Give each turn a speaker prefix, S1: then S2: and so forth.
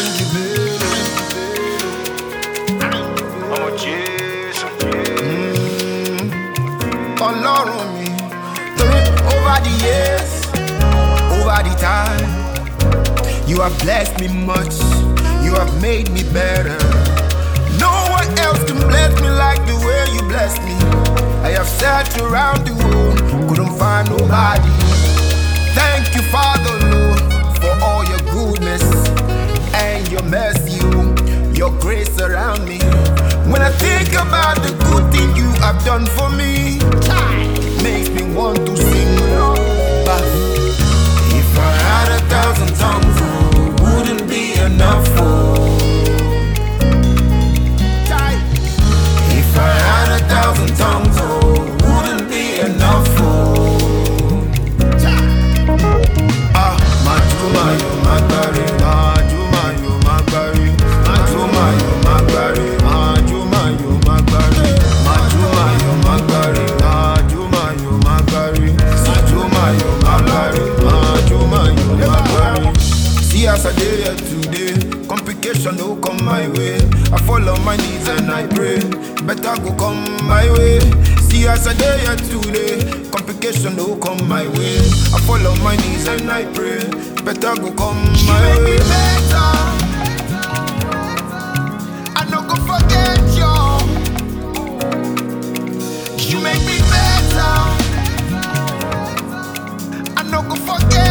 S1: Mm. Over the years over the time you have blessed me much you have made me better. No one else can bless me like the way you bless me. I have around the world couldn't find nobody. Grace around me. When I think about the good thing you have done for me makes me want as i dey here today complication no come my way i fall on my knees and i pray better go come my way see as i dey here today complication no come my way i fall on my knees and i pray better go come my way. better. I no go forget you. You make me better. I no go forget